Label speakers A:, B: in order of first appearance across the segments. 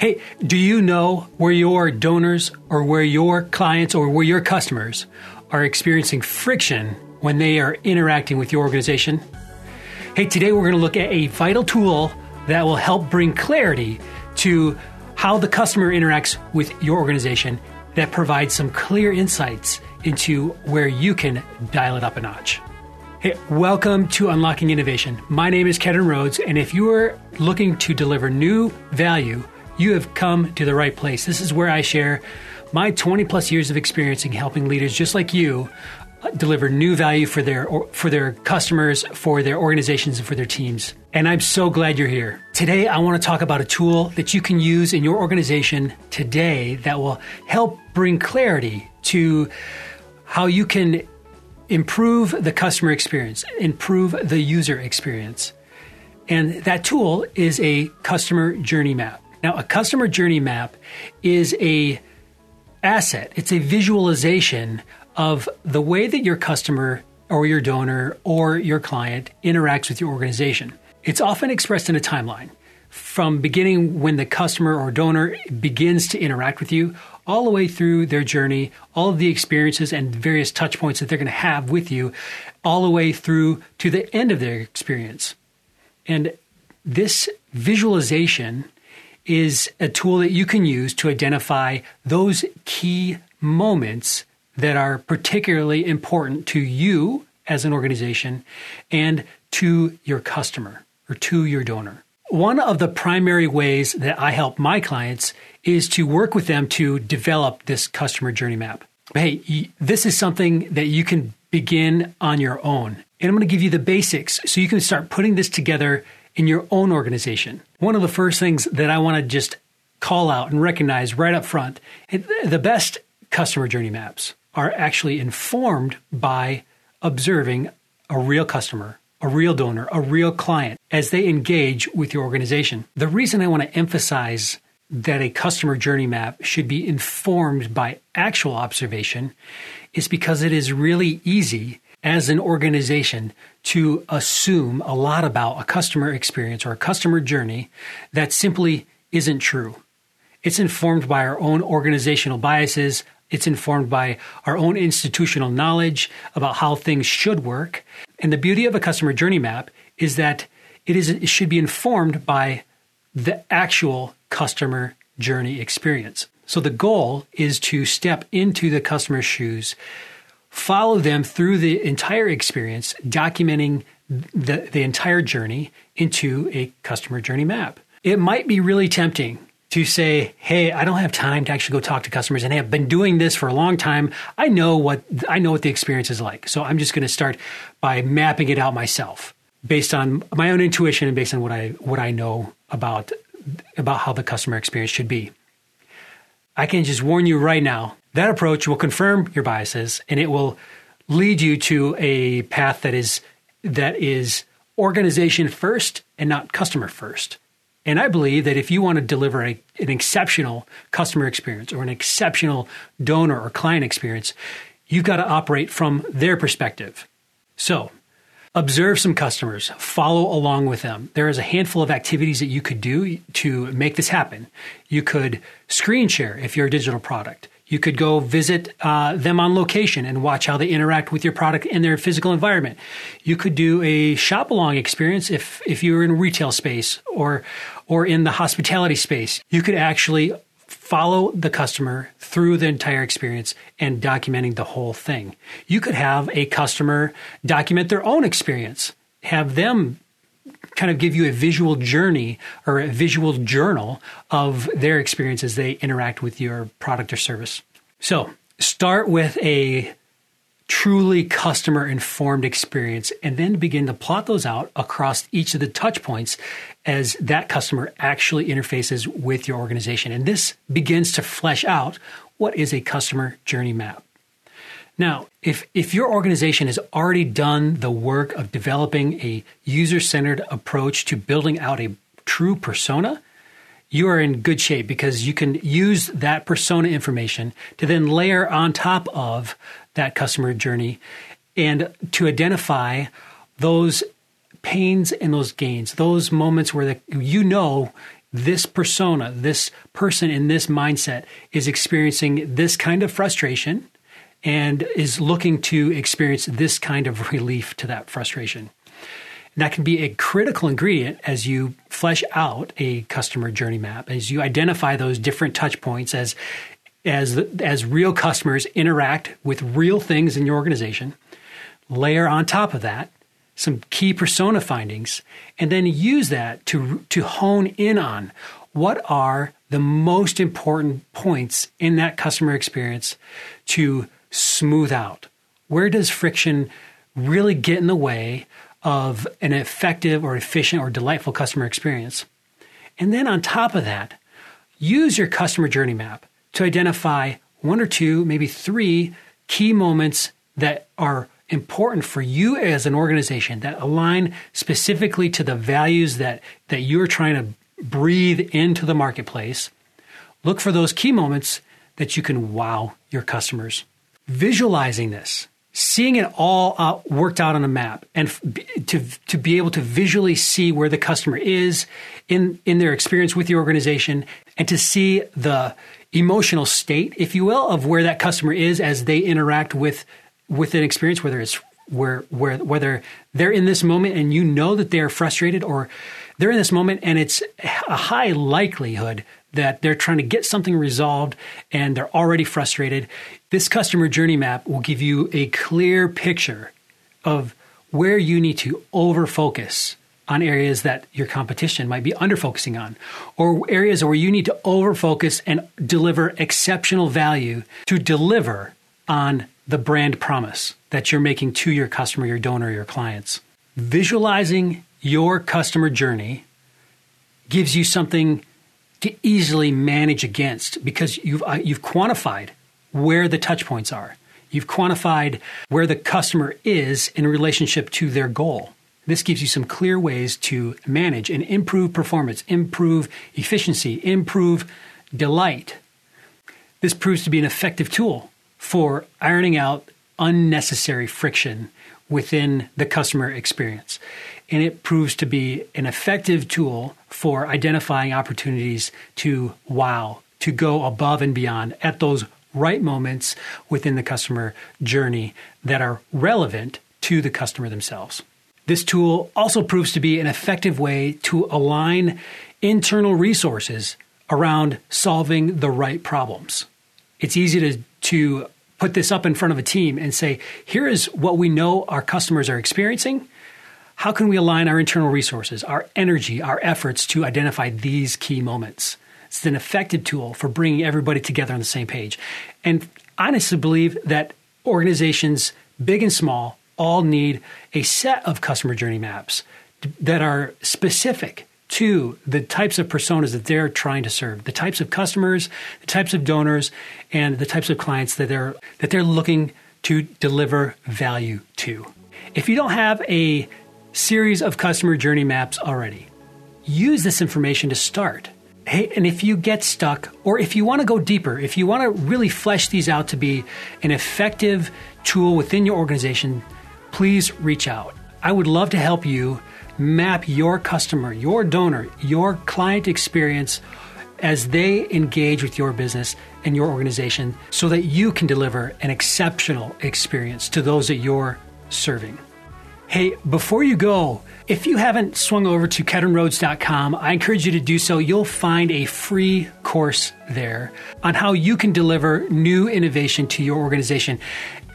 A: Hey, do you know where your donors or where your clients or where your customers are experiencing friction when they are interacting with your organization? Hey, today we're going to look at a vital tool that will help bring clarity to how the customer interacts with your organization that provides some clear insights into where you can dial it up a notch. Hey, welcome to Unlocking Innovation. My name is Kedron Rhodes, and if you are looking to deliver new value, you have come to the right place. This is where I share my 20 plus years of experience in helping leaders just like you uh, deliver new value for their for their customers, for their organizations, and for their teams. And I'm so glad you're here. Today, I want to talk about a tool that you can use in your organization today that will help bring clarity to how you can improve the customer experience, improve the user experience. And that tool is a customer journey map. Now, a customer journey map is a asset. It's a visualization of the way that your customer or your donor or your client interacts with your organization. It's often expressed in a timeline from beginning when the customer or donor begins to interact with you all the way through their journey, all of the experiences and various touch points that they're going to have with you, all the way through to the end of their experience. And this visualization is a tool that you can use to identify those key moments that are particularly important to you as an organization and to your customer or to your donor. One of the primary ways that I help my clients is to work with them to develop this customer journey map. Hey, this is something that you can begin on your own. And I'm going to give you the basics so you can start putting this together in your own organization. One of the first things that I want to just call out and recognize right up front the best customer journey maps are actually informed by observing a real customer a real donor, a real client as they engage with your organization. The reason I want to emphasize that a customer journey map should be informed by actual observation is because it is really easy as an organization to assume a lot about a customer experience or a customer journey that simply isn't true. It's informed by our own organizational biases, it's informed by our own institutional knowledge about how things should work. And the beauty of a customer journey map is that it is it should be informed by the actual customer journey experience. So the goal is to step into the customer's shoes, follow them through the entire experience, documenting the, the entire journey into a customer journey map. It might be really tempting to say, "Hey, I don't have time to actually go talk to customers, and I have been doing this for a long time. I know what I know what the experience is like, so I'm just going to start by mapping it out myself, based on my own intuition and based on what I what I know about about how the customer experience should be." I can just warn you right now that approach will confirm your biases, and it will lead you to a path that is that is organization first and not customer first. And I believe that if you want to deliver a, an exceptional customer experience or an exceptional donor or client experience, you've got to operate from their perspective. So, observe some customers, follow along with them. There is a handful of activities that you could do to make this happen. You could screen share if you're a digital product. You could go visit uh, them on location and watch how they interact with your product in their physical environment. You could do a shop along experience if if you're in retail space or or in the hospitality space. You could actually follow the customer through the entire experience and documenting the whole thing. You could have a customer document their own experience, have them kind of give you a visual journey or a visual journal of their experience as they interact with your product or service. So start with a truly customer informed experience and then begin to plot those out across each of the touch points as that customer actually interfaces with your organization. And this begins to flesh out what is a customer journey map. Now, if, if your organization has already done the work of developing a user centered approach to building out a true persona, you are in good shape because you can use that persona information to then layer on top of that customer journey and to identify those pains and those gains, those moments where the, you know this persona, this person in this mindset is experiencing this kind of frustration and is looking to experience this kind of relief to that frustration. And that can be a critical ingredient as you flesh out a customer journey map, as you identify those different touch points as as as real customers interact with real things in your organization. Layer on top of that some key persona findings, and then use that to to hone in on what are the most important points in that customer experience to smooth out. Where does friction really get in the way of an effective or efficient or delightful customer experience. And then on top of that, use your customer journey map to identify one or two, maybe three key moments that are important for you as an organization that align specifically to the values that, that you're trying to breathe into the marketplace. Look for those key moments that you can wow your customers. Visualizing this seeing it all uh, worked out on a map and f- to to be able to visually see where the customer is in in their experience with the organization and to see the emotional state if you will of where that customer is as they interact with with an experience whether it's where where whether they're in this moment and you know that they're frustrated or they're in this moment and it's a high likelihood that they're trying to get something resolved and they're already frustrated. This customer journey map will give you a clear picture of where you need to over focus on areas that your competition might be under focusing on, or areas where you need to over focus and deliver exceptional value to deliver on the brand promise that you're making to your customer, your donor, your clients. Visualizing your customer journey gives you something to easily manage against because you've uh, you've quantified where the touch points are. You've quantified where the customer is in relationship to their goal. This gives you some clear ways to manage and improve performance, improve efficiency, improve delight. This proves to be an effective tool for ironing out unnecessary friction within the customer experience and it proves to be an effective tool for identifying opportunities to wow, to go above and beyond at those right moments within the customer journey that are relevant to the customer themselves. This tool also proves to be an effective way to align internal resources around solving the right problems. It's easy to, to put this up in front of a team and say, here is what we know our customers are experiencing how can we align our internal resources, our energy, our efforts to identify these key moments? It's an effective tool for bringing everybody together on the same page. And honestly believe that organizations, big and small, all need a set of customer journey maps that are specific to the types of personas that they're trying to serve, the types of customers, the types of donors, and the types of clients that they're that they're looking to deliver value to. If you don't have a series of customer journey maps already. Use this information to start. Hey, and if you get stuck, or if you want to go deeper, if you want to really flesh these out to be an effective tool within your organization, please reach out. I would love to help you map your customer, your donor, your client experience as they engage with your business and your organization so that you can deliver an exceptional experience to those that you're serving. Hey, before you go, if you haven't swung over to kedronrhodes.com, I encourage you to do so. You'll find a free course there on how you can deliver new innovation to your organization.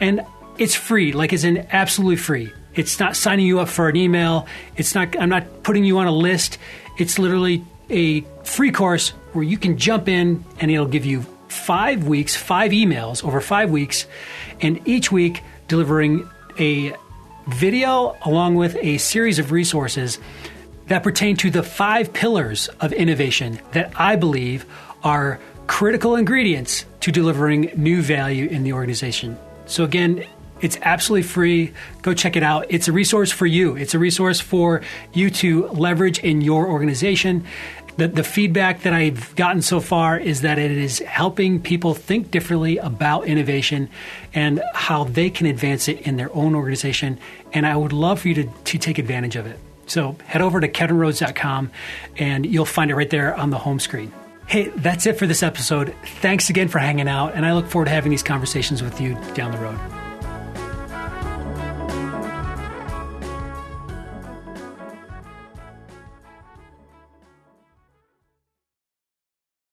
A: And it's free, like it's an absolutely free. It's not signing you up for an email. It's not I'm not putting you on a list. It's literally a free course where you can jump in and it'll give you 5 weeks, 5 emails over 5 weeks and each week delivering a video along with a series of resources that pertain to the five pillars of innovation that I believe are critical ingredients to delivering new value in the organization. So, again, it's absolutely free. Go check it out. It's a resource for you, it's a resource for you to leverage in your organization. The, the feedback that I've gotten so far is that it is helping people think differently about innovation and how they can advance it in their own organization. And I would love for you to, to take advantage of it. So head over to kedronrhodes.com and you'll find it right there on the home screen. Hey, that's it for this episode. Thanks again for hanging out, and I look forward to having these conversations with you down the road.